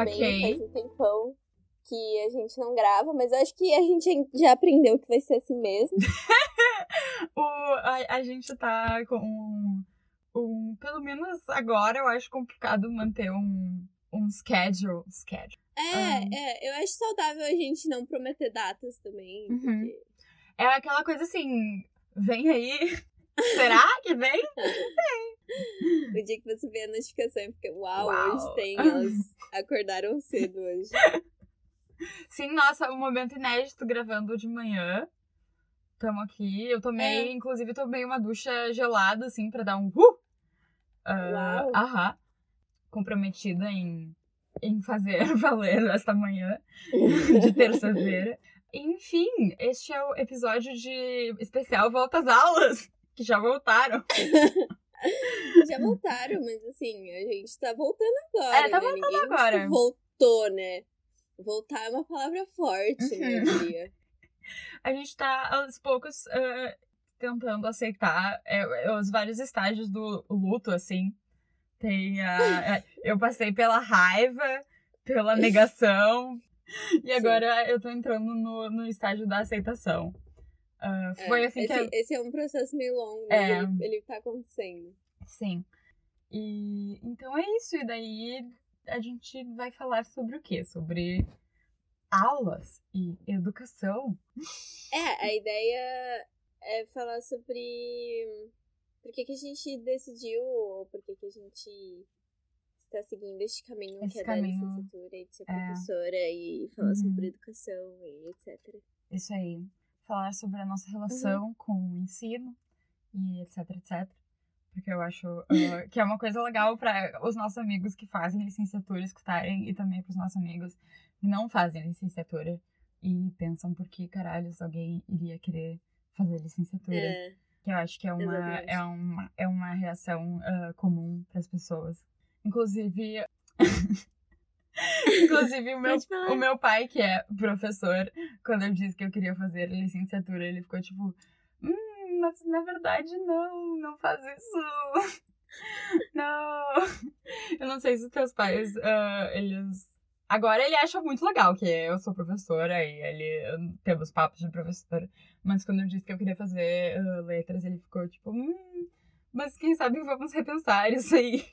oi, gente, tudo Ok. bem? Faz um tempão que a gente não grava, mas acho que a gente já aprendeu que vai ser assim mesmo. O, a, a gente tá com um, um. Pelo menos agora eu acho complicado manter um, um schedule. Schedule. É, Ah. é, eu acho saudável a gente não prometer datas também, Uhum. porque... É aquela coisa assim. Vem aí. Será que vem? O dia que você vê a notificação e fica, uau, Uau. hoje tem, elas acordaram cedo hoje. Sim, nossa, um momento inédito gravando de manhã. Tamo aqui. Eu tomei, É. inclusive, tomei uma ducha gelada, assim, pra dar um uh! Aham. Comprometida em, em fazer valer esta manhã de terça-feira. Enfim, este é o episódio de especial Volta às Aulas, que já voltaram. Já voltaram, mas assim, a gente tá voltando agora. É, tá né? voltando Ninguém, agora. Tipo, voltou, né? Voltar é uma palavra forte, né, eu Uhum. diria. A gente tá, aos poucos, ah, tentando aceitar é, os vários estágios do luto, assim. Tem a. eu passei pela raiva, pela negação, e agora eu tô entrando no, no estágio da aceitação. Ah, foi É, assim esse, que. eu- esse é um processo meio longo, É. mas ele, ele tá acontecendo. Sim. E então é isso. E daí a gente vai falar sobre o quê? Sobre aulas e educação. É, a ideia é falar sobre por que, que a gente decidiu, ou por que, que a gente está seguindo este caminho Esse que é caminho, da licenciatura e de ser é. professora e falar Uhum. sobre educação e etc. Isso aí. Falar sobre a nossa relação com o ensino e etc, etc. Porque eu acho ah, que é uma coisa legal para os nossos amigos que fazem licenciatura escutarem e também para os nossos amigos que não fazem licenciatura e pensam por que caralhos alguém iria querer fazer licenciatura. É, Que eu acho que é uma, Exatamente. é uma, é uma reação ah, comum para as pessoas. Inclusive. Inclusive, o meu, o meu pai, que é professor, quando eu disse que eu queria fazer licenciatura, ele ficou tipo. Hum, mas na verdade não, não faz isso. Não. Eu não sei se os teus pais, ah, eles. Agora ele acha muito legal que eu sou professora e ele temos papos de professora. Mas quando eu disse que eu queria fazer ah, letras, ele ficou tipo, hum, mas quem sabe vamos repensar isso aí.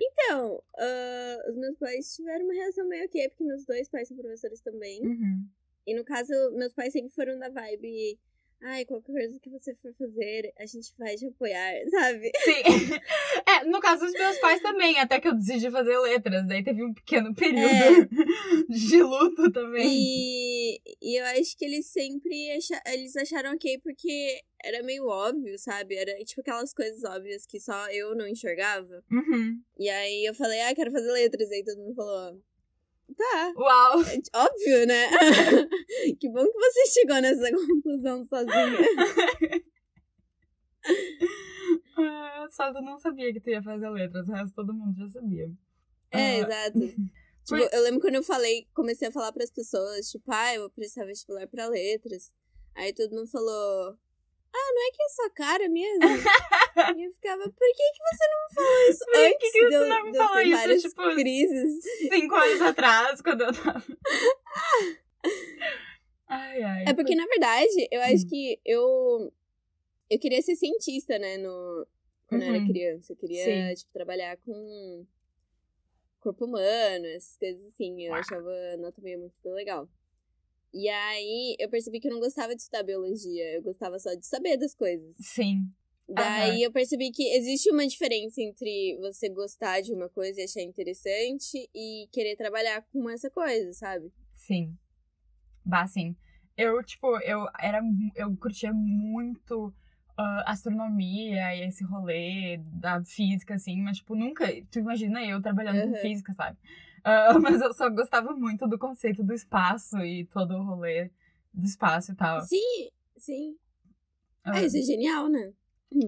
Então, ah, os meus pais tiveram uma reação meio ok, porque meus dois pais são professores também. Uhum. E no caso, meus pais sempre foram da vibe. Ai, qualquer coisa que você for fazer, a gente vai te apoiar, sabe? Sim. É, no caso dos meus pais também, até que eu decidi fazer letras. Daí teve um pequeno período É. de luto também. E, e eu acho que eles sempre acha, eles acharam ok porque era meio óbvio, sabe? Era tipo aquelas coisas óbvias que só eu não enxergava. Uhum. E aí eu falei, ah, quero fazer letras. Aí todo mundo falou, tá, Uau! é óbvio, né? que bom que você chegou nessa conclusão sozinha. Ah, Só tu não sabia que tu ia fazer letras, o resto todo mundo já sabia. É, Ah, exato. Tipo, eu lembro quando eu falei, comecei a falar pras pessoas, tipo, ah, eu vou prestar vestibular pra letras. Aí todo mundo falou, ah, não é que é sua cara mesmo? e eu ficava, por que, que você não me falou isso Por que antes? que você de eu- não me falou isso, tipo, crises. Cinco anos atrás, quando eu tava. Ai, ai. É porque, na verdade, eu acho Hum. que eu. Eu queria ser cientista, né? No, quando eu era Uhum. criança. Eu queria, Sim. tipo, trabalhar com corpo humano, essas coisas assim. Eu achava a anatomia muito legal. E aí eu percebi que eu não gostava de estudar biologia. Eu gostava só de saber das coisas. Sim. Daí eu percebi que existe uma diferença entre você gostar de uma coisa e achar interessante e querer trabalhar com essa coisa, sabe? Sim. Bah, sim. Eu, tipo, eu era. Eu curtia muito ah, astronomia e esse rolê da física, assim, mas, tipo, nunca. Tu imagina eu trabalhando com Aham. física, sabe? Ah, mas eu só gostava muito do conceito do espaço e todo o rolê do espaço e tal. Sim, sim. Ah, É, isso é genial, né?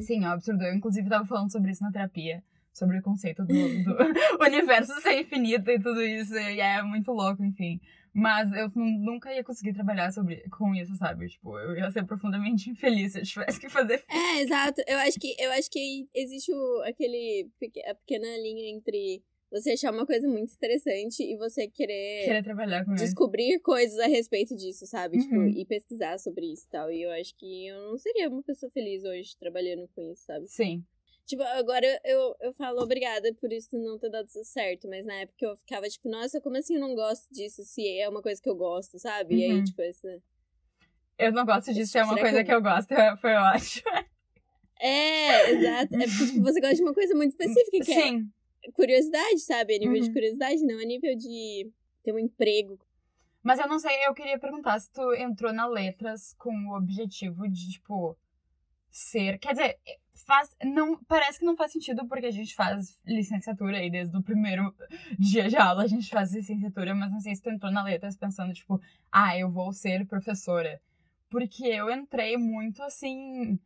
Sim, é um absurdo. Eu, inclusive, tava falando sobre isso na terapia. Sobre o conceito do, do universo ser infinito e tudo isso. E é muito louco, enfim. Mas eu nu- nunca ia conseguir trabalhar sobre, com isso, sabe? Tipo, eu ia ser profundamente infeliz se eu tivesse que fazer. É, exato. Eu acho que, eu acho que existe o, aquele, a pequena linha entre você achar uma coisa muito interessante e você querer, querer trabalhar com descobrir ele. coisas a respeito disso, sabe? Tipo, uhum. Tipo, e pesquisar sobre isso e tal. E eu acho que eu não seria uma pessoa feliz hoje trabalhando com isso, sabe? Sim. Tipo, agora eu, eu falo obrigada por isso não ter dado certo, mas na época eu ficava tipo, nossa, como assim eu não gosto disso se é uma coisa que eu gosto, sabe? Uhum. E aí, uhum. tipo, essa. Eu não gosto disso, é uma coisa que eu... que eu gosto, foi ótimo. É, exato. É porque tipo, você gosta de uma coisa muito específica, que é Sim. é curiosidade, sabe? A nível Uhum. de curiosidade, não a nível de ter um emprego. Mas eu não sei, eu queria perguntar se tu entrou na letras com o objetivo de, tipo, ser. Quer dizer, faz. Não, parece que não faz sentido porque a gente faz licenciatura aí desde o primeiro dia de aula a gente faz licenciatura, mas não sei se tu entrou na letras pensando, tipo, ah, eu vou ser professora. Porque eu entrei muito assim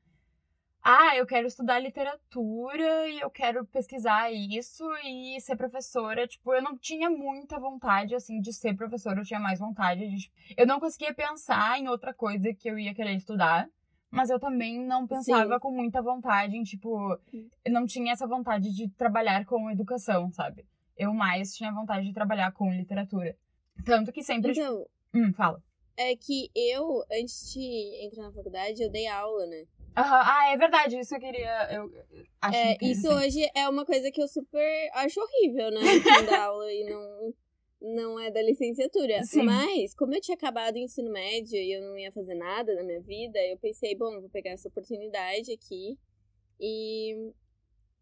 ah, eu quero estudar literatura e eu quero pesquisar isso e ser professora. Tipo, eu não tinha muita vontade, assim, de ser professora, eu tinha mais vontade de. Eu não conseguia pensar em outra coisa que eu ia querer estudar, mas eu também não pensava Sim. com muita vontade em, tipo, eu não tinha essa vontade de trabalhar com educação, sabe? Eu mais tinha vontade de trabalhar com literatura. Tanto que sempre. Então. Hum, fala. É que eu, antes de entrar na faculdade, eu dei aula, né? Uhum. Ah, é verdade, isso eu queria. Eu acho é, isso hoje é uma coisa que eu super acho horrível, né? dar aula e não, não é da licenciatura. Sim. Mas, como eu tinha acabado o ensino médio e eu não ia fazer nada na minha vida, eu pensei, bom, vou pegar essa oportunidade aqui e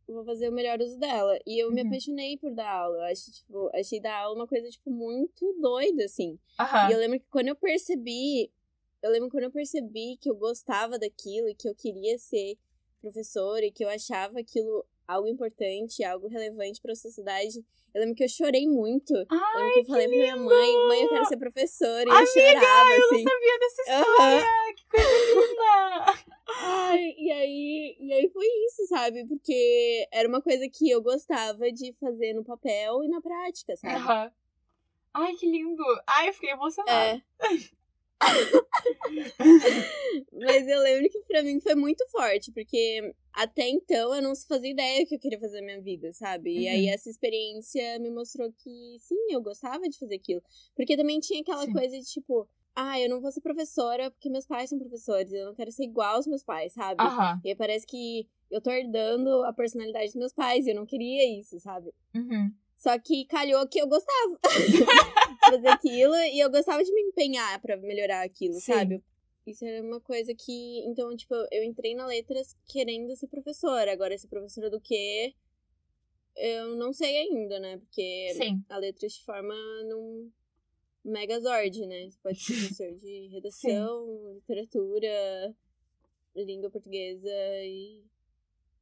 vou fazer o melhor uso dela. E eu uhum. me apaixonei por dar aula. Eu acho, tipo, achei dar aula uma coisa, tipo, muito doida, assim. Uhum. E eu lembro que quando eu percebi eu lembro quando eu percebi que eu gostava daquilo e que eu queria ser professora e que eu achava aquilo algo importante, algo relevante para a sociedade. Eu lembro que eu chorei muito. Ai, eu lembro que eu falei pra minha mãe, mãe, eu quero ser professora. E Amiga, eu chorava, eu assim. não sabia dessa história. Uhum. Que coisa linda. Ai, e aí, e aí foi isso, sabe? Porque era uma coisa que eu gostava de fazer no papel e na prática, sabe? Uhum. Ai, que lindo. Ai, eu fiquei emocionada. É. Mas eu lembro que pra mim foi muito forte, porque até então eu não fazia ideia que eu queria fazer na minha vida, sabe? E aí Uhum. essa experiência me mostrou que sim, eu gostava de fazer aquilo. Porque também tinha aquela Sim. coisa de tipo, ah, eu não vou ser professora porque meus pais são professores, eu não quero ser igual aos meus pais, sabe? Aham. E aí parece que eu tô herdando a personalidade dos meus pais e eu não queria isso, sabe? Uhum. Só que calhou que eu gostava de fazer aquilo e eu gostava de me empenhar pra melhorar aquilo, Sim. sabe? Isso era uma coisa que. Então, tipo, eu entrei na letras querendo ser professora. Agora, ser professora do quê? Eu não sei ainda, né? Porque Sim. a letras te forma num megazord, né? Você pode ser professor de redação, literatura, língua portuguesa e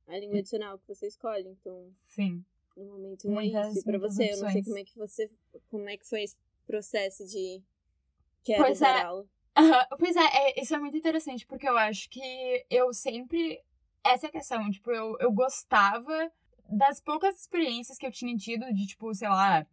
a língua adicional que você escolhe. Então, Sim. No momento Muitas- é isso. Pra muitas você, eu não sei opções. como é que você. Como é que foi esse processo de quero Pois dar é. aula. Aham, Pois é, é, isso é muito interessante, porque eu acho que eu sempre. Essa é a questão, tipo, eu, eu gostava das poucas experiências que eu tinha tido de, tipo, sei lá.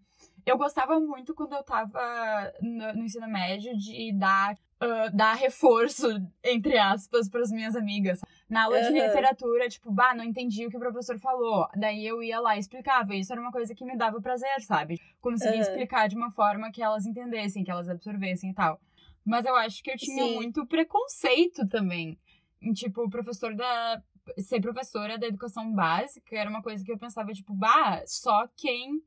Eu gostava muito quando eu tava no, no ensino médio de dar, ah, dar reforço, entre aspas, pras minhas amigas. Na aula de Aham. literatura, tipo, bah, não entendi o que o professor falou. Daí eu ia lá e explicava. Isso era uma coisa que me dava prazer, sabe? Conseguir Aham. explicar de uma forma que elas entendessem, que elas absorvessem e tal. Mas eu acho que eu tinha Sim. muito preconceito também. Tipo, professor da. Ser professora da educação básica era uma coisa que eu pensava, tipo, bah, só quem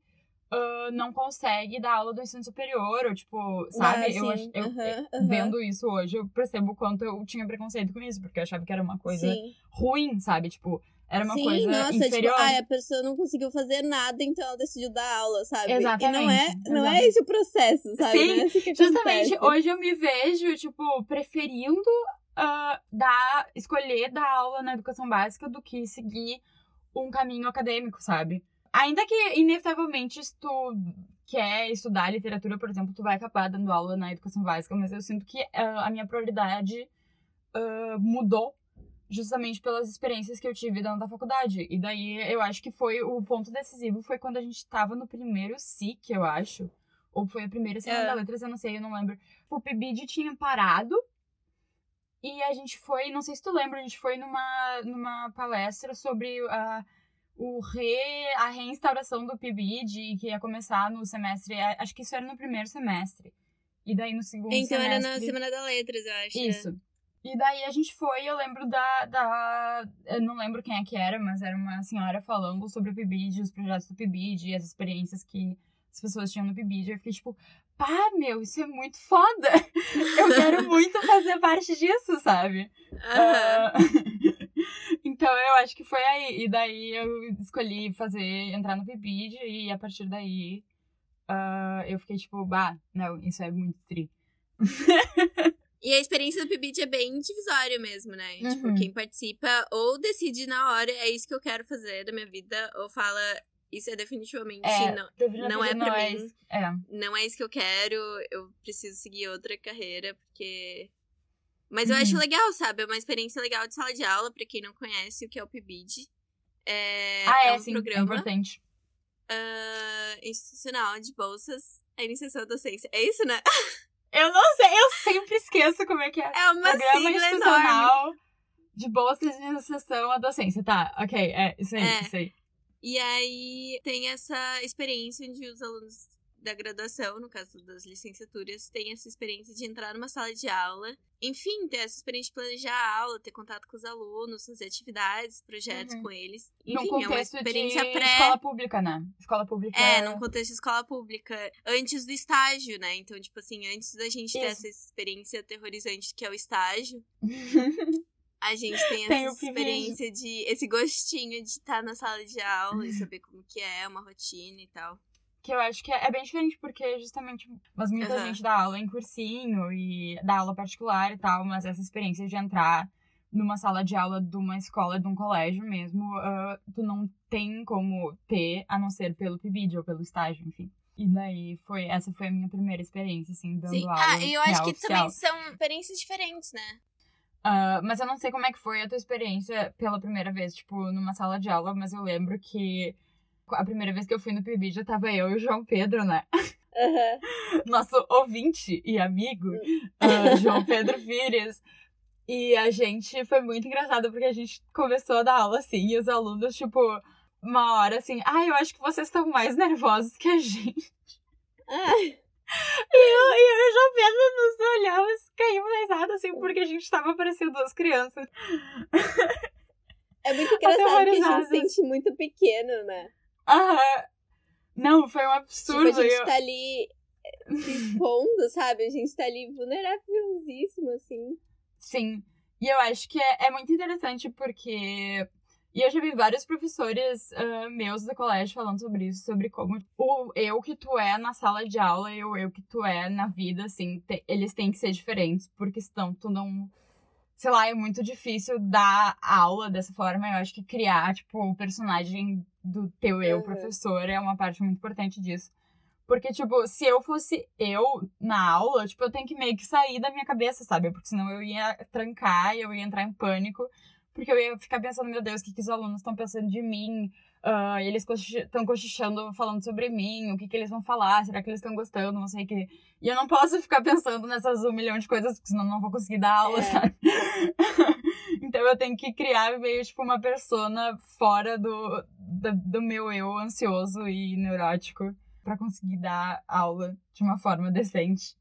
ah, não consegue dar aula do ensino superior, ou tipo, sabe? Ah, eu, eu, aham. vendo isso hoje, eu percebo o quanto eu tinha preconceito com isso, porque eu achava que era uma coisa Sim. ruim, sabe? Tipo, era uma Sim, coisa nossa, inferior. tipo, a pessoa não conseguiu fazer nada, então ela decidiu dar aula, sabe? Exatamente, E não é, não é esse o processo, sabe? Sim, é Justamente, hoje eu me vejo, tipo, preferindo ah, dar, escolher dar aula na educação básica do que seguir um caminho acadêmico, sabe? Ainda que, inevitavelmente, se tu quer estudar literatura, por exemplo, tu vai acabar dando aula na educação básica, mas eu sinto que ah, a minha prioridade ah, mudou justamente pelas experiências que eu tive dentro da faculdade. E daí eu acho que foi o ponto decisivo foi quando a gente tava no primeiro SIC, eu acho. Ou foi a primeira semana É. da letras, eu não sei, eu não lembro. O PIBID tinha parado. E a gente foi, não sei se tu lembra, a gente foi numa, numa palestra sobre a, o re, a reinstauração do PIBID, que ia começar no semestre. Acho que isso era no primeiro semestre. E daí no segundo então semestre. era na Semana da Letras, eu acho. né? Isso. E daí a gente foi, eu lembro da, da. Eu não lembro quem é que era, mas era uma senhora falando sobre o PIBID, os projetos do PIBID, as experiências que as pessoas tinham no PIBID. Eu fiquei tipo, pá, meu, isso é muito foda! Eu quero muito fazer parte disso, sabe? Aham. Ah, então eu acho que foi aí. E daí eu escolhi fazer, entrar no PIBID e a partir daí ah, eu fiquei tipo, bah, não, isso é muito tri. E a experiência do PIBID é bem divisória mesmo, né? Tipo, Uhum. quem participa ou decide na hora, é isso que eu quero fazer da minha vida, ou fala, isso é definitivamente É, não, deveria não é pra é mim. É. não é isso que eu quero, eu preciso seguir outra carreira, porque. Mas eu acho Uhum. legal, sabe? É uma experiência legal de sala de aula, pra quem não conhece o que é o PIBID. É, ah, é, é um sim, é programa importante. ah, institucional de bolsas à iniciação à docência. É isso, né? Eu não sei, eu sempre esqueço como é que é. É uma Programa sigla enorme. institucional de bolsa de iniciação à docência. Tá, ok, é, isso aí, É. isso aí. E aí tem essa experiência onde os alunos da graduação, no caso das licenciaturas, têm essa experiência de entrar numa sala de aula. Enfim, ter essa experiência de planejar a aula, ter contato com os alunos, fazer atividades, projetos Uhum. com eles. Num Enfim, é uma experiência de pré. escola pública, né? Escola pública. É, num contexto de escola pública, antes do estágio, né? Então, tipo assim, antes da gente ter Isso. essa experiência aterrorizante que é o estágio, a gente tem, Tem essa experiência de. esse gostinho de estar na sala de aula e saber como que é, uma rotina e tal. Que eu acho que é, é bem diferente, porque justamente. Mas muita Aham. gente dá aula em cursinho e dá aula particular e tal, mas essa experiência de entrar numa sala de aula de uma escola, de um colégio mesmo, ah, tu não tem como ter, a não ser pelo PIBID ou pelo estágio, enfim. E daí foi, essa foi a minha primeira experiência, assim, dando Sim. aula. Ah, e eu acho que oficial. também são experiências diferentes, né? Ah, mas eu não sei como é que foi a tua experiência pela primeira vez, tipo, numa sala de aula, mas eu lembro que a primeira vez que eu fui no PIB já tava eu e o João Pedro, né? Nosso ouvinte e amigo, ah, João Pedro Pires. E a gente foi muito engraçado porque a gente começou a dar aula assim, e os alunos, tipo, uma hora assim, ah, eu acho que vocês estão mais nervosos que a gente. Ah, E eu, e eu e o João Pedro nos olhamos, caímos na risada, assim, porque a gente tava parecendo duas crianças. é muito engraçado que a gente se sente muito pequeno, né? Aham. Não, foi um Tipo, absurdo. a gente eu- tá ali eh, se expondo, sabe? A gente tá ali vulnerabilzíssimo, assim. Sim. E eu acho que é, é muito interessante porque. E eu já vi vários professores ah, meus do colégio falando sobre isso, sobre como o eu que tu é na sala de aula e o eu que tu é na vida, assim, te- eles têm que ser diferentes, porque senão tu não. Sei lá, é muito difícil dar aula dessa forma. Eu acho que criar, tipo, o personagem do teu eu Uhum. professor é uma parte muito importante disso. Porque, tipo, se eu fosse eu na aula, tipo, eu tenho que meio que sair da minha cabeça, sabe? Porque senão eu ia trancar e eu ia entrar em pânico. Porque eu ia ficar pensando, meu Deus, o que, que os alunos estão pensando de mim? Ah, eles estão cochichando, falando sobre mim, o que, que eles vão falar, será que eles estão gostando, não sei o que. E eu não posso ficar pensando nessas um milhão de coisas, porque senão não vou conseguir dar aula, É. sabe? então eu tenho que criar meio, tipo, uma persona fora do, do, do meu eu ansioso e neurótico pra conseguir dar aula de uma forma decente.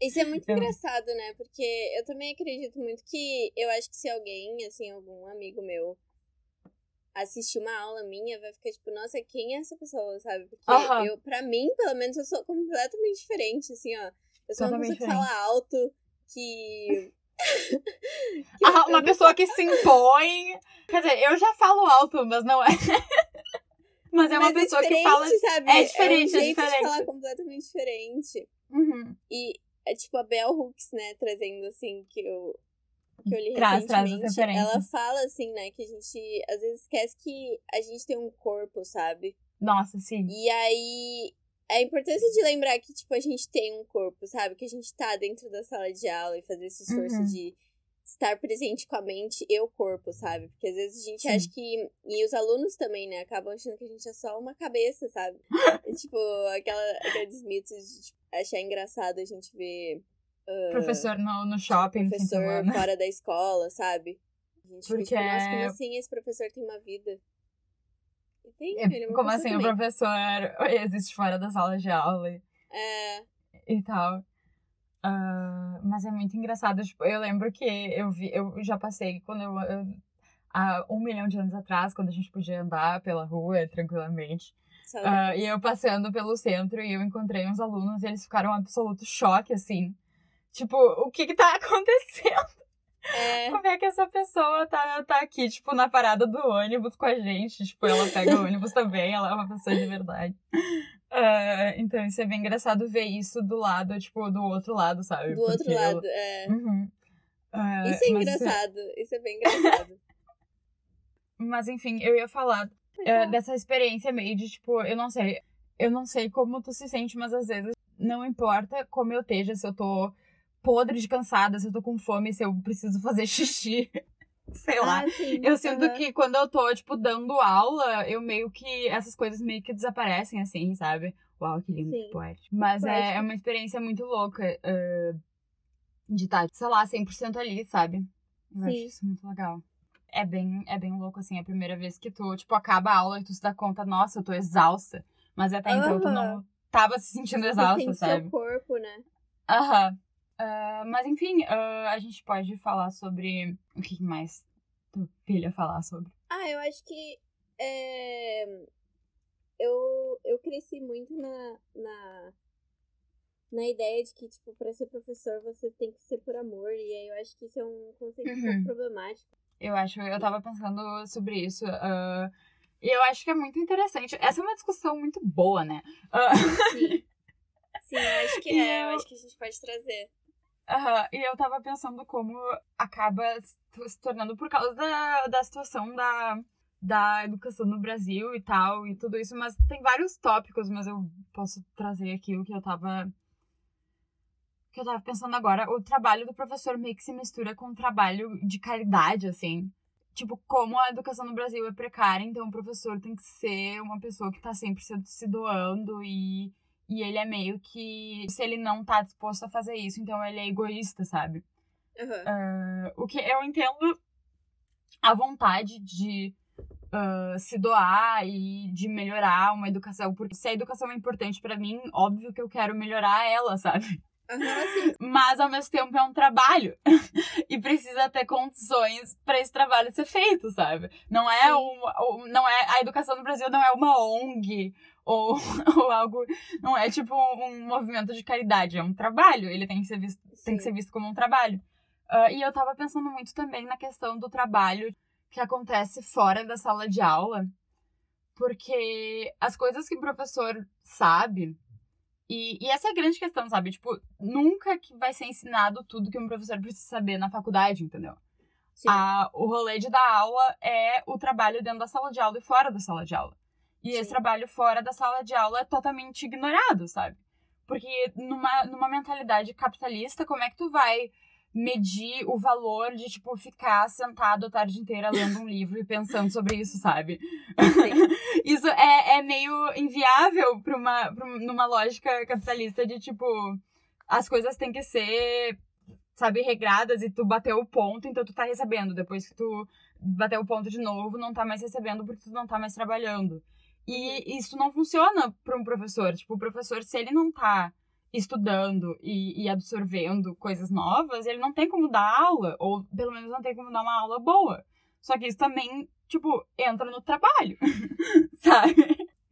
Isso é muito Eu- engraçado, né? Porque eu também acredito muito que eu acho que se alguém, assim, algum amigo meu assistir uma aula minha, vai ficar tipo, nossa, quem é essa pessoa, sabe? Porque Aham. eu, pra mim, pelo menos, eu sou completamente diferente, assim, ó. Eu sou uma pessoa que fala alto, que. que Ah, uma pessoa que se impõe. Quer dizer, eu já falo alto, mas não é. mas é uma Mas pessoa que diferente, fala. Sabe? é diferente, é é um jeito diferente. de falar completamente diferente. Uhum. E é tipo a Bell Hooks, né, trazendo assim, que eu, que eu li Traz- traz recentemente. referências. ela fala assim, né, que a gente às vezes esquece que a gente tem um corpo, sabe? Nossa, sim. E aí a importância de lembrar que, tipo, a gente tem um corpo, sabe? Que a gente tá dentro da sala de aula e fazer esse esforço Uhum. de estar presente com a mente e o corpo, sabe? Porque às vezes a gente Sim. acha que. E os alunos também, né? Acabam achando que a gente é só uma cabeça, sabe? Tipo, aquela, aqueles mitos de tipo, achar engraçado a gente ver. Professor no, no shopping no fim de professor semana. fora da escola, sabe? A gente Porque fica tipo, nossa, é- como assim esse professor tem uma vida? Tem, é, ele é como assim o também. professor existe fora da sala de aula e, É, e tal. Ah, mas é muito engraçado. Tipo, eu lembro que eu vi, eu já passei quando eu, eu- há um milhão de anos atrás, quando a gente podia andar pela rua tranquilamente. Ah, e eu passando pelo centro e eu encontrei uns alunos e eles ficaram em absoluto choque, assim. Tipo, o que que tá acontecendo? É, Como é que essa pessoa tá, tá aqui, tipo, na parada do ônibus com a gente? Tipo, ela pega o ônibus também, ela é uma pessoa de verdade. Ah, então, isso é bem engraçado ver isso do lado, tipo, do outro lado, sabe? do outro Porque lado, ela- é. Uhum. Ah, Isso é mas engraçado, isso é bem engraçado. Mas enfim, eu ia falar é, dessa experiência meio de, tipo, eu não sei. Eu não sei como tu se sente, mas às vezes não importa como eu esteja, se eu tô podre de cansada, se eu tô com fome, se eu preciso fazer xixi. sei lá. Ah, sim. Eu sinto que quando eu tô, tipo, dando aula, eu meio que. Essas coisas meio que desaparecem, assim, sabe? Uau, que lindo, Sim. que poético. Mas é, é uma experiência muito louca eh, de estar, sei lá, 100% ali, sabe? Eu acho Sim. isso muito legal. É bem, é bem louco, assim, a primeira vez que tu, tipo, acaba a aula e tu se dá conta, nossa, eu tô exausta. Mas até então tu não tava se sentindo exausta, sabe? seu corpo, né? Aham. Ah, mas enfim, ah, a gente pode falar sobre. O que mais tu pilha falar sobre? Ah, eu acho que é, eu, eu cresci muito na, na, na ideia de que, tipo, pra ser professor você tem que ser por amor. E aí eu acho que isso é um conceito um Uhum. pouco problemático. Eu acho, eu tava pensando sobre isso. ah, e eu acho que é muito interessante. Essa é uma discussão muito boa, né? Ah, Sim. Sim, eu acho que é. Eu eu- acho que a gente pode trazer. Aham, e eu tava pensando como acaba se tornando por causa da, da situação da, da educação no Brasil e tal, e tudo isso, mas tem vários tópicos, mas eu posso trazer aqui o que eu tava. que eu tava pensando agora. O trabalho do professor meio que se mistura com o trabalho de caridade, assim. Tipo, como a educação no Brasil é precária, então o professor tem que ser uma pessoa que tá sempre se, se doando e e ele é meio que. Se ele não tá disposto a fazer isso, então ele é egoísta, sabe? Aham. Ah, o que eu entendo a vontade de ah, se doar e de melhorar uma educação. Porque se a educação é importante pra mim, óbvio que eu quero melhorar ela, sabe? Mas ao mesmo tempo é um trabalho. e precisa ter condições pra esse trabalho ser feito, sabe? Não é um, não é a educação no Brasil não é uma ONG ou, ou algo, não é tipo um, movimento de caridade, é um trabalho, ele tem que ser visto, tem que ser visto como um trabalho. Ah, e eu tava pensando muito também na questão do trabalho que acontece fora da sala de aula, porque as coisas que o professor sabe e, e essa é a grande questão, sabe? Tipo, nunca que vai ser ensinado tudo que um professor precisa saber na faculdade, entendeu? Sim. A, o rolê de dar aula é o trabalho dentro da sala de aula e fora da sala de aula. E Sim. esse trabalho fora da sala de aula é totalmente ignorado, sabe? Porque numa, numa mentalidade capitalista, como é que tu vai medir o valor de, tipo, ficar sentado a tarde inteira lendo um livro e pensando sobre isso, sabe? Isso é, é meio inviável pra uma, pra um- numa lógica capitalista de, tipo, as coisas têm que ser, sabe, regradas e tu bateu o ponto, então tu tá recebendo. Depois que tu bateu o ponto de novo, não tá mais recebendo porque tu não tá mais trabalhando. E isso não funciona pra um professor. Tipo, o professor, se ele não tá estudando e, e absorvendo coisas novas, ele não tem como dar aula, ou pelo menos não tem como dar uma aula boa. Só que isso também, tipo, entra no trabalho, sabe?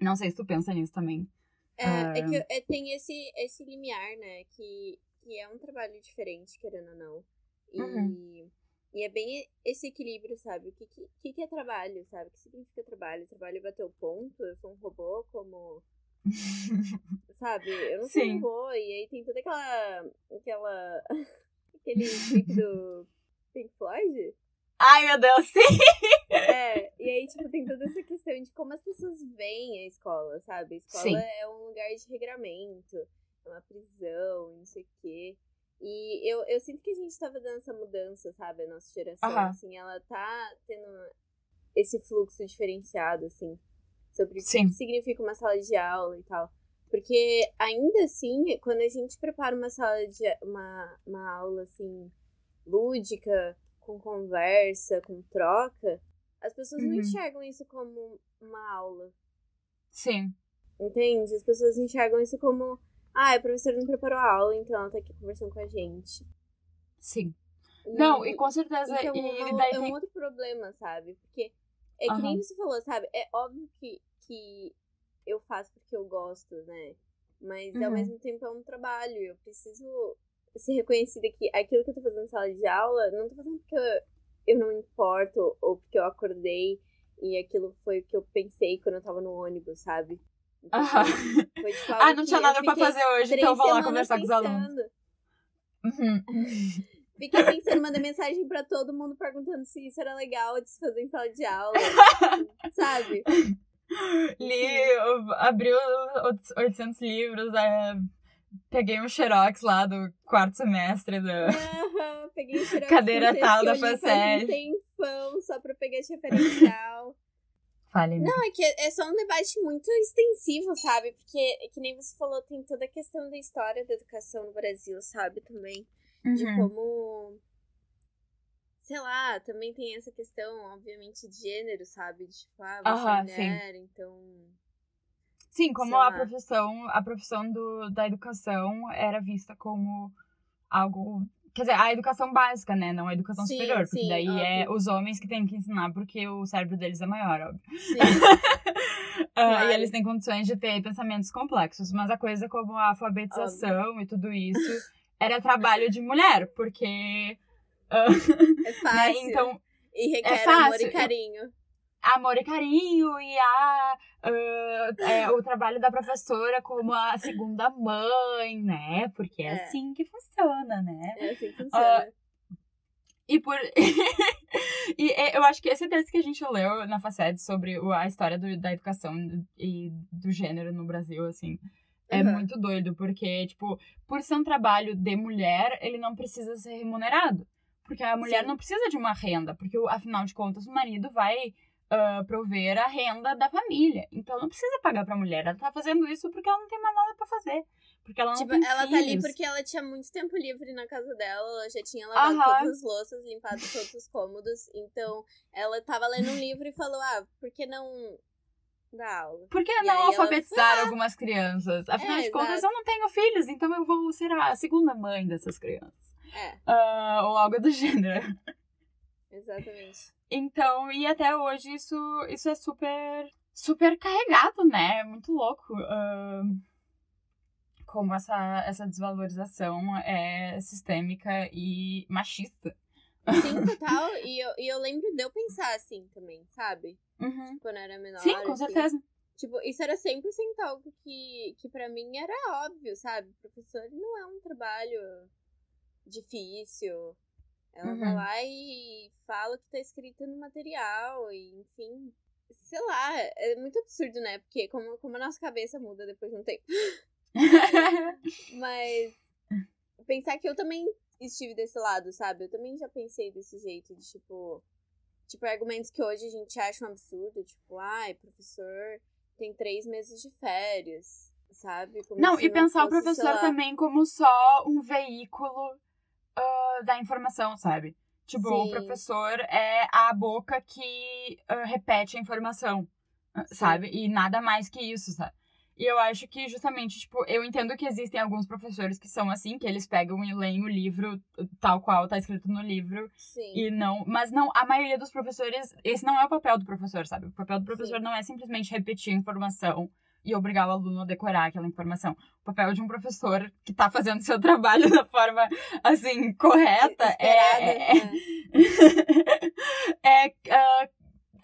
Não sei se tu pensa nisso também. É, Ah. é que é, tem esse, esse limiar, né? Que, que é um trabalho diferente, querendo ou não. E, Uhum. e é bem esse equilíbrio, sabe? O que, que, que que é trabalho, sabe? O que significa trabalho? Trabalho é bater o ponto? Eu sou um robô como. Sabe? Eu não sou Sim. robô. E aí tem toda aquela. aquela. aquele clipe do Pink Floyd. Ai, meu Deus, sim! É, e aí, tipo, tem toda essa questão de como as pessoas veem a escola, sabe? A escola Sim. é um lugar de regramento, é uma prisão, não sei o quê. E eu, eu sinto que a gente tava dando essa mudança, sabe? A nossa geração, assim, ela tá tendo esse fluxo diferenciado, assim, sobre o que significa uma sala de aula e tal. Porque ainda assim, quando a gente prepara uma sala de uma, uma aula assim lúdica, com conversa, com troca, as as pessoas não Uhum. enxergam isso como uma aula. Sim. Entende? As pessoas enxergam isso como. Ah, a professora não preparou a aula, então ela tá aqui conversando com a gente. Sim. Não, e com certeza. Então, e é, um- daí é um tem. outro problema, sabe? Porque é que Aham. nem você falou, sabe? É óbvio que, que eu faço porque eu gosto, né? Mas ao Uhum. mesmo tempo é um trabalho. Eu preciso ser reconhecida que aquilo que eu tô fazendo na sala de aula, não tô fazendo porque eu, eu não me importo ou porque eu acordei e aquilo foi o que eu pensei quando eu tava no ônibus, sabe? Então, Aham. Foi, tipo, Ah, não que tinha nada pra fazer hoje, então eu vou lá conversar com os alunos. pensando. Uhum. Fiquei pensando, mandei mensagem pra todo mundo perguntando se isso era legal de se fazer em sala de aula. sabe? Li, eu abri os 800 livros, é, peguei um xerox lá do quarto semestre. Aham, peguei o xerox Cadeira um tal da Facete. um tempão só pra pegar esse referencial. Fale Não, é que é só um debate muito extensivo, sabe? Porque, que nem você falou, tem toda a questão da história da educação no Brasil, sabe? Também. De Uhum. como. Sei lá, também tem essa questão, obviamente, de gênero, sabe? De tipo, ah, você Aham, é mulher, então. Sim, como a profissão, a profissão do, da educação era vista como algo. Quer dizer, a educação básica, né? Não a educação Sim, superior. Porque sim, daí é óbvio. os homens que têm que ensinar porque o cérebro deles é maior, óbvio. Sim. Ah, Claro. e eles têm condições de ter pensamentos complexos. Mas a coisa como a alfabetização e tudo isso era trabalho de mulher, porque. ah, É né, fácil. então, e requer é amor fácil. e carinho. amor e carinho e a, ah, é, o trabalho da professora como a segunda mãe, né? Porque é, É. assim que funciona, né? É assim que funciona. E por. e é, eu acho que esse texto que a gente leu na Faced sobre a história do- da educação e do gênero no Brasil, assim. É Uhum. muito doido, porque, tipo, por ser um trabalho de mulher, ele não precisa ser remunerado. Porque a mulher Sim. não precisa de uma renda, porque, afinal de contas, o marido vai ah, prover a renda da família. Então, não precisa pagar pra mulher. Ela tá fazendo isso porque ela não tem mais nada pra fazer. Porque ela não Tipo, tem ela tá ali filhos. porque ela tinha muito tempo livre na casa dela, ela já tinha lavado Aham. todas as louças, limpado todos os cômodos. Então, ela tava lendo um livro e falou: Ah, por que não dar aula? Por que E não aí ela- alfabetizar algumas crianças? Afinal É, de contas, exato. eu não tenho filhos, então eu vou ser a segunda mãe dessas crianças. É, Ah, ou algo do gênero. exatamente. Então, e até hoje isso, isso é super, super carregado, né? É muito louco. ah, como essa, essa desvalorização é sistêmica e machista. Sim, total. E eu, e eu lembro de eu pensar assim também, sabe? Uhum. Quando eu era menor. Sim, com assim. certeza. Tipo, isso era 100% algo que, que pra mim era óbvio, sabe? Professor não é um trabalho difícil. Ela vai Uhum. lá e fala o que tá escrito no material, e enfim. Sei lá, é muito absurdo, né? Porque como, como a nossa cabeça muda depois de um tempo. Mas pensar que eu também estive desse lado, sabe? Eu também já pensei desse jeito, de tipo. Tipo, argumentos que hoje a gente acha um absurdo, tipo, ai, professor tem três meses de férias, sabe? Como Não, e pensar o professor lá, também como só um veículo ah, da informação, sabe? Tipo, o Sim. professor é a boca que ah, repete a informação, ah, Sim. sabe? E nada mais que isso, sabe? E eu acho que justamente, tipo, eu entendo que existem alguns professores que são assim, que eles pegam e leem o livro tal qual tá escrito no livro Sim. e não, mas não, a maioria dos professores, esse não é o papel do professor, sabe? O papel do professor Sim. não é simplesmente repetir a informação e obrigar o aluno a decorar aquela informação. O papel de um professor que tá fazendo seu trabalho da forma, assim, correta Esperada, é, né? é, é, ah,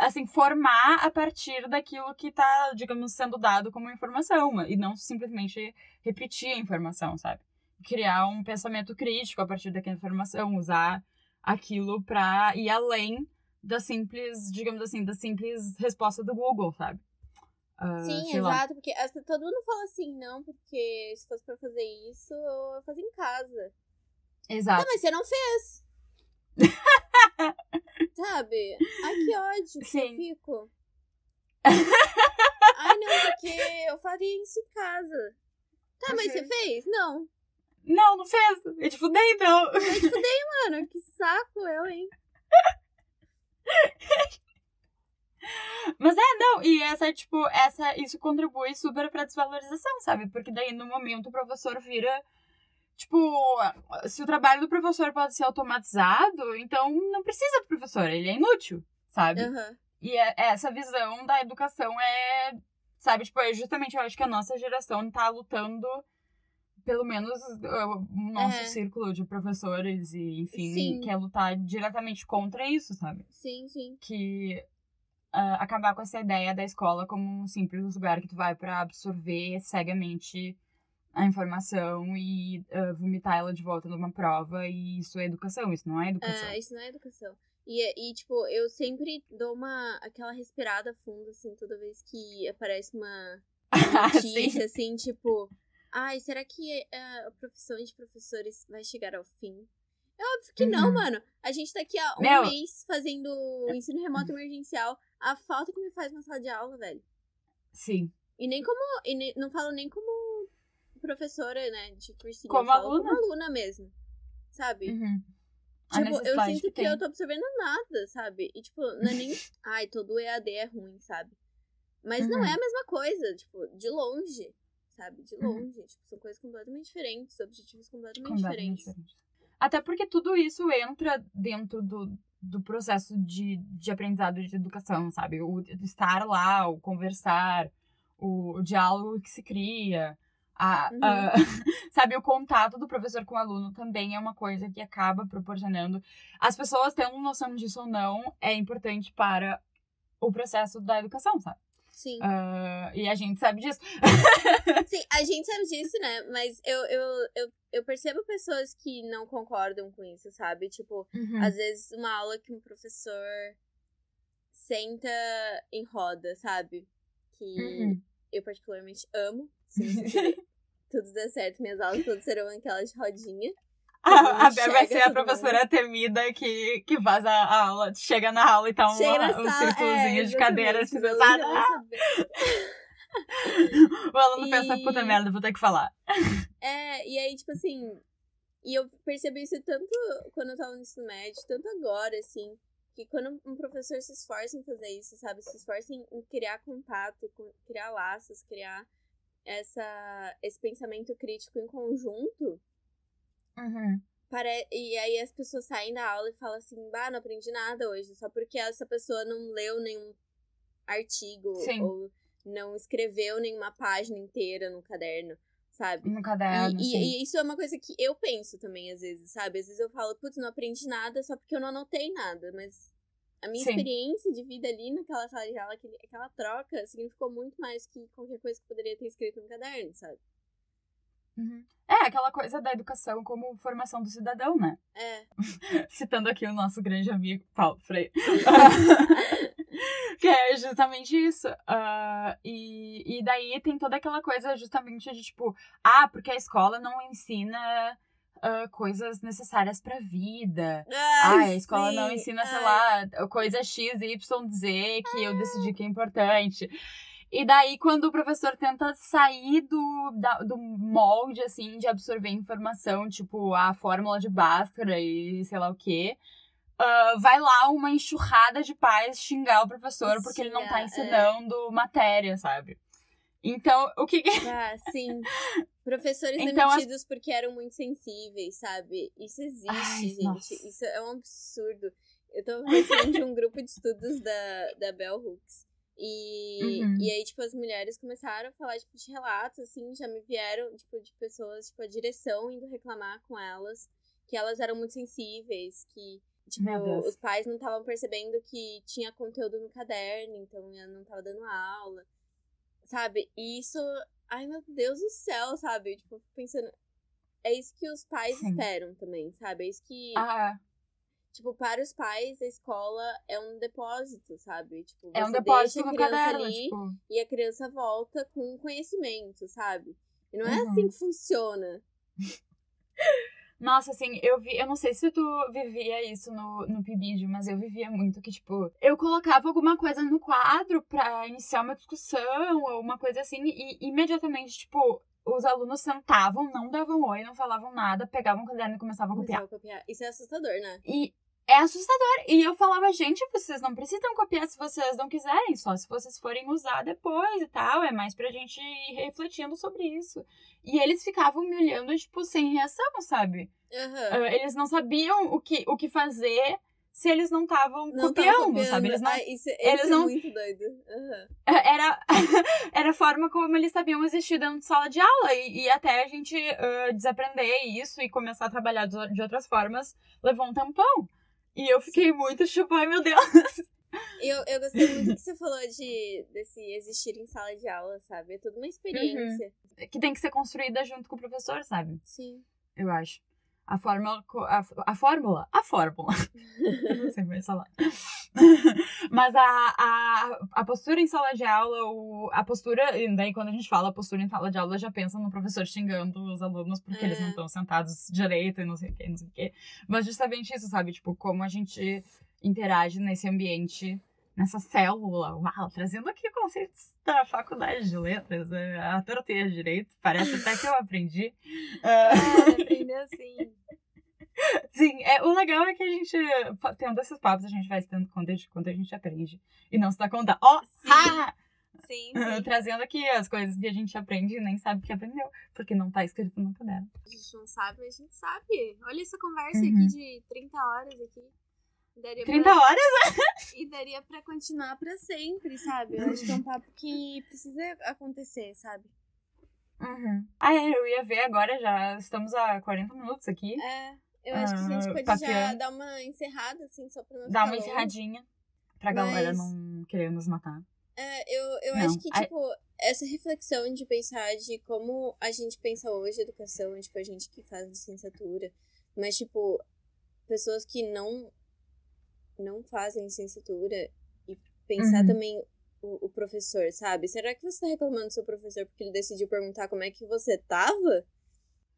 assim, formar a partir daquilo que tá, digamos, sendo dado como informação e não simplesmente repetir a informação, sabe? Criar um pensamento crítico a partir daquela informação, usar aquilo pra ir além da simples, digamos assim, da simples resposta do Google, sabe? Ah, Sim, sei lá. exato, porque todo mundo fala assim, não, porque se fosse pra fazer isso, eu fazia em casa. Exato. Ah, mas você não fez. Sabe? Ai, que ódio que eu fico. Ai, não, porque eu faria isso em casa. Tá, mas Uhum. você fez? Não. Não, não fez. Eu te fudei, então. Mano, que saco eu, hein? Mas é, não, e essa, tipo, essa, isso contribui super pra desvalorização, sabe? Porque daí no momento o professor vira. Tipo, se o trabalho do professor pode ser automatizado, então não precisa do professor, ele é inútil, sabe? Aham. E é- essa visão da educação é, sabe, tipo, é justamente eu acho que a nossa geração tá lutando, pelo menos uh, o nosso É. círculo de professores e, enfim, Sim. quer lutar diretamente contra isso, sabe? Sim, sim. Que ah, acabar com essa ideia da escola como um simples lugar que tu vai pra absorver cegamente a informação e ah, vomitar ela de volta numa prova e isso é educação, isso não é educação. É, isso não é educação. E, e, tipo, eu sempre dou uma aquela respirada funda, assim, toda vez que aparece uma notícia, assim, tipo, ai, será que eh, a profissão de professores vai chegar ao fim? É óbvio que não, Uhum. mano. A gente tá aqui há um Meu- mês fazendo ensino remoto emergencial. A falta que me faz uma sala de aula, velho. Sim. E nem como. E não falo nem como professora, né? De cursinho. Como aluna. Como aluna mesmo. Sabe? Uhum. Tipo, eu sinto que, tem. eu tô absorvendo nada, sabe? E, tipo, não é nem. Ai, todo EAD é ruim, sabe? Mas não Uhum. é a mesma coisa, tipo, de longe, sabe? De Uhum. longe. Tipo, são coisas completamente diferentes, objetivos completamente, Completamente diferentes. diferente. Até porque tudo isso entra dentro do, do processo de, de aprendizado de educação, sabe? O estar lá, o conversar, o, o diálogo que se cria. A, Uhum. a- sabe, o contato do professor com o aluno também é uma coisa que acaba proporcionando. As pessoas tendo noção disso ou não é importante para o processo da educação, sabe? Sim. Ah, e a gente sabe disso. Sim, a gente sabe disso, né? Mas eu, eu, eu, eu percebo pessoas que não concordam com isso, sabe? Tipo, Uhum. às vezes uma aula que um professor senta em roda, sabe? Que Uhum. eu particularmente amo. Você tudo der certo, minhas aulas todas serão aquelas de rodinha. A, mundo a vai ser a professora temida que, que faz a, aula, chega na aula e tá um sala, círculozinho é, de cadeiras, exatamente, assim, o aluno aluno pensa, E- puta merda, vou ter que falar. É, e aí, tipo assim. E eu percebi isso tanto quando eu tava no ensino médio, tanto agora, assim. Que quando um professor se esforça em fazer isso, sabe? Se esforça em, em criar contato, criar laços, criar essa, esse pensamento crítico em conjunto. Uhum. Pare... E aí as pessoas saem da aula e falam assim, bah, não aprendi nada hoje, só porque essa pessoa não leu nenhum artigo Sim. ou não escreveu nenhuma página inteira no caderno, sabe? No E, caderno, e- sim. e isso é uma coisa que eu penso também, às vezes, sabe? Às vezes eu falo, putz, não aprendi nada só porque eu não anotei nada, mas a minha Sim. experiência de vida ali naquela sala de aula, aquele- aquela troca, significou muito mais que qualquer coisa que poderia ter escrito no caderno, sabe? Uhum. É, aquela coisa da educação como formação do cidadão, né? É. Citando aqui o nosso grande amigo Paulo Freire. que é justamente isso. Ah, e, e daí tem toda aquela coisa justamente de tipo, ah, porque a escola não ensina ah, coisas necessárias pra vida. Ah, a escola não sim. ensina, sei Ai. lá, coisa X, Y, Z que eu decidi que é importante. E daí, quando o professor tenta sair do, da- do molde, assim, de absorver informação, tipo a fórmula de Bhaskara e sei lá o quê, ah, vai lá uma enxurrada de pais xingar o professor porque ele não tá Xingar, é. ensinando matéria, sabe? Então, o que que... Ah, sim. Professores Então, as- demitidos porque eram muito sensíveis, sabe? Isso existe, Ai, gente. nossa. Isso é um absurdo. Eu tava participando de um grupo de estudos da, da Bell Hooks. E, Uhum. e aí, tipo, as mulheres começaram a falar, tipo, de relatos, assim, já me vieram, tipo, de pessoas, tipo, a direção indo reclamar com elas, que elas eram muito sensíveis, que, tipo, os pais não estavam percebendo que tinha conteúdo no caderno, então ela não tava dando aula, sabe? E isso, ai meu Deus do céu, sabe? Tipo, pensando, é isso que os pais Sim. esperam também, sabe? É isso que, Ah, tipo, para os pais, a escola é um depósito, sabe? Tipo, é um depósito deixa a criança caderno, ali tipo... e a criança volta com conhecimento, sabe? E não é Uhum. assim que funciona. Nossa, assim, eu vi. Eu não sei se tu vivia isso no, no PIBID, mas eu vivia muito que, tipo, eu colocava alguma coisa no quadro pra iniciar uma discussão ou uma coisa assim, e imediatamente, tipo, os alunos sentavam, não davam oi, não falavam nada, pegavam o caderno e começavam a copiar. Começava a copiar. Isso é assustador, né? E é assustador. E eu falava, gente, vocês não precisam copiar se vocês não quiserem, só se vocês forem usar depois e tal. É mais pra gente ir refletindo sobre isso. E eles ficavam me olhando, tipo, sem reação, sabe? Uhum. Eles não sabiam o que, o que fazer se eles não estavam copiando, copiando, sabe? Eles não, ah, isso, eles não... é muito doido. Uhum. Era, era a forma como eles sabiam existir dentro de sala de aula. E, e até a gente uh, desaprender isso e começar a trabalhar de outras formas levou um tempão. E eu fiquei muito tipo, ai meu Deus. Eu, eu gostei muito que você falou de desse existir em sala de aula, sabe? É toda uma experiência. Uhum. Que tem que ser construída junto com o professor, sabe? Sim. Eu acho a fórmula, a, a fórmula, a fórmula. não sei mais falar. Mas a, a, a postura em sala de aula, o, a postura, e daí quando a gente fala postura em sala de aula, já pensa no professor xingando os alunos porque é. eles não estão sentados direito e não sei o que, não sei o que. Mas justamente isso, sabe? Tipo, como a gente interage nesse ambiente nessa célula. Uau, trazendo aqui conceitos da faculdade de letras, é, a torteia de direito, parece até que eu aprendi. É, aprendeu sim. Sim, é, o legal é que a gente, tendo esses papos, a gente vai se dando conta de quanto a gente aprende. E não se dá conta, ó, oh, sim. Sim, sim. Trazendo aqui as coisas que a gente aprende e nem sabe que aprendeu, porque não tá escrito no caderno. A gente não sabe, mas a gente sabe. Olha essa conversa uhum. aqui de 30 horas aqui. Daria 30 pra... horas? e daria pra continuar pra sempre, sabe? Eu acho que é um papo que precisa acontecer, sabe? Uhum. Ah, é, eu ia ver agora, já estamos a 40 minutos aqui. É, eu acho que a gente pode papiando. já dar uma encerrada, assim, só pra não Dar uma encerradinha, pra Mas... galera não querer nos matar. É, eu, eu acho que, tipo, essa reflexão de pensar de como a gente pensa hoje educação, tipo, a gente que faz licenciatura, mas, tipo, pessoas que não não fazem licenciatura e pensar uhum. também o, o, professor, sabe? Será que você tá reclamando do seu professor porque ele decidiu perguntar como é que você tava?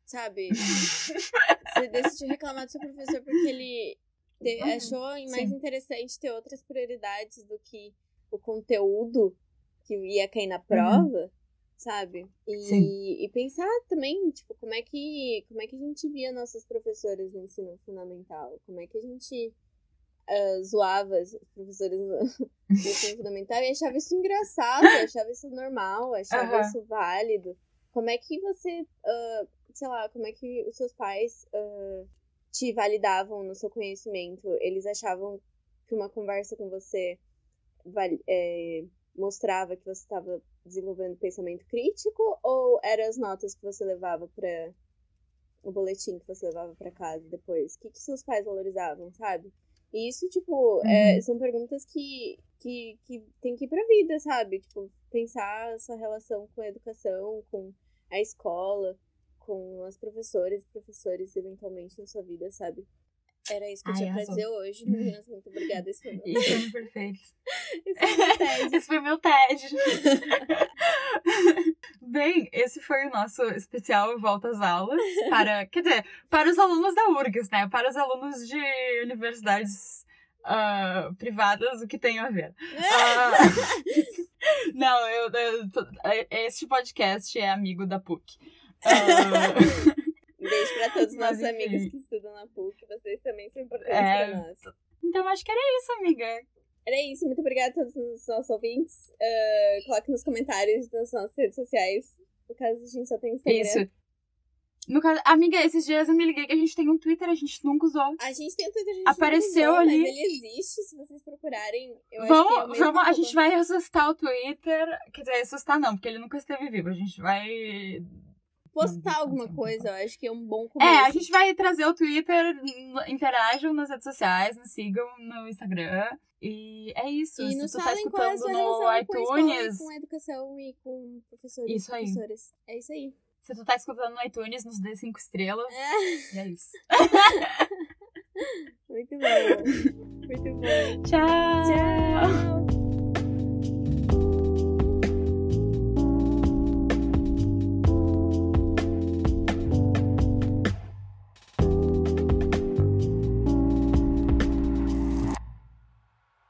Sabe? você decidiu reclamar do seu professor porque ele te, uhum. achou mais Sim. interessante ter outras prioridades do que o conteúdo que ia cair na uhum. prova, uhum. sabe? E, e, pensar também, tipo, como é que como é que a gente via nossas professoras no ensino fundamental? Como é que a gente uh, zoava os professores no, ensino fundamental e achava isso engraçado, achava isso normal, achava uhum. isso válido. Como é que você, uh, sei lá, como é que os seus pais uh, te validavam no seu conhecimento? Eles achavam que uma conversa com você é, mostrava que você estava desenvolvendo pensamento crítico ou eram as notas que você levava para o boletim que você levava para casa depois? O que, que seus pais valorizavam, sabe? E isso, tipo, é, uhum. é, são perguntas que, que, que tem que ir pra vida, sabe? Tipo, pensar essa relação com a educação, com a escola, com as professoras e professores, eventualmente, na sua vida, sabe? Era isso que eu Ai, tinha pra dizer hoje. Meninas, muito obrigada. Esse foi meu Isso foi perfeito. Esse foi meu TED. Esse foi meu TED. Bem, esse foi o nosso especial Volta às Aulas para, quer dizer, para os alunos da URGS, né? Para os alunos de universidades uh, privadas, o que tem a ver. Uh, não, eu, eu, este podcast é amigo da PUC. Beijo para todos os nossos amigos que estudam na PUC. Vocês também são importantes é... para nós. Então acho que era isso, amiga. Era isso. Muito obrigada a todos os nossos ouvintes. Uh, coloque nos comentários nas nossas redes sociais. No caso, a gente só tem Instagram. Isso. No caso, amiga, esses dias eu me liguei que a gente tem um Twitter, a gente nunca usou. A gente tem um Twitter, a gente Apareceu usou, ali. ele existe, se vocês procurarem. Eu vamos, acho que é vamos, a gente vai ressuscitar o Twitter. Quer dizer, ressuscitar não, porque ele nunca esteve vivo. A gente vai postar alguma coisa, eu acho que é um bom começo. É, a gente vai trazer o Twitter, interajam nas redes sociais, nos sigam no Instagram. E é isso. E nos Se tu tá escutando no iTunes. Com, com educação e com professores isso aí. professoras. É isso aí. Se tu tá escutando no iTunes, nos dê cinco estrelas. É. E é isso. Muito bom. Muito bom. Tchau. Tchau.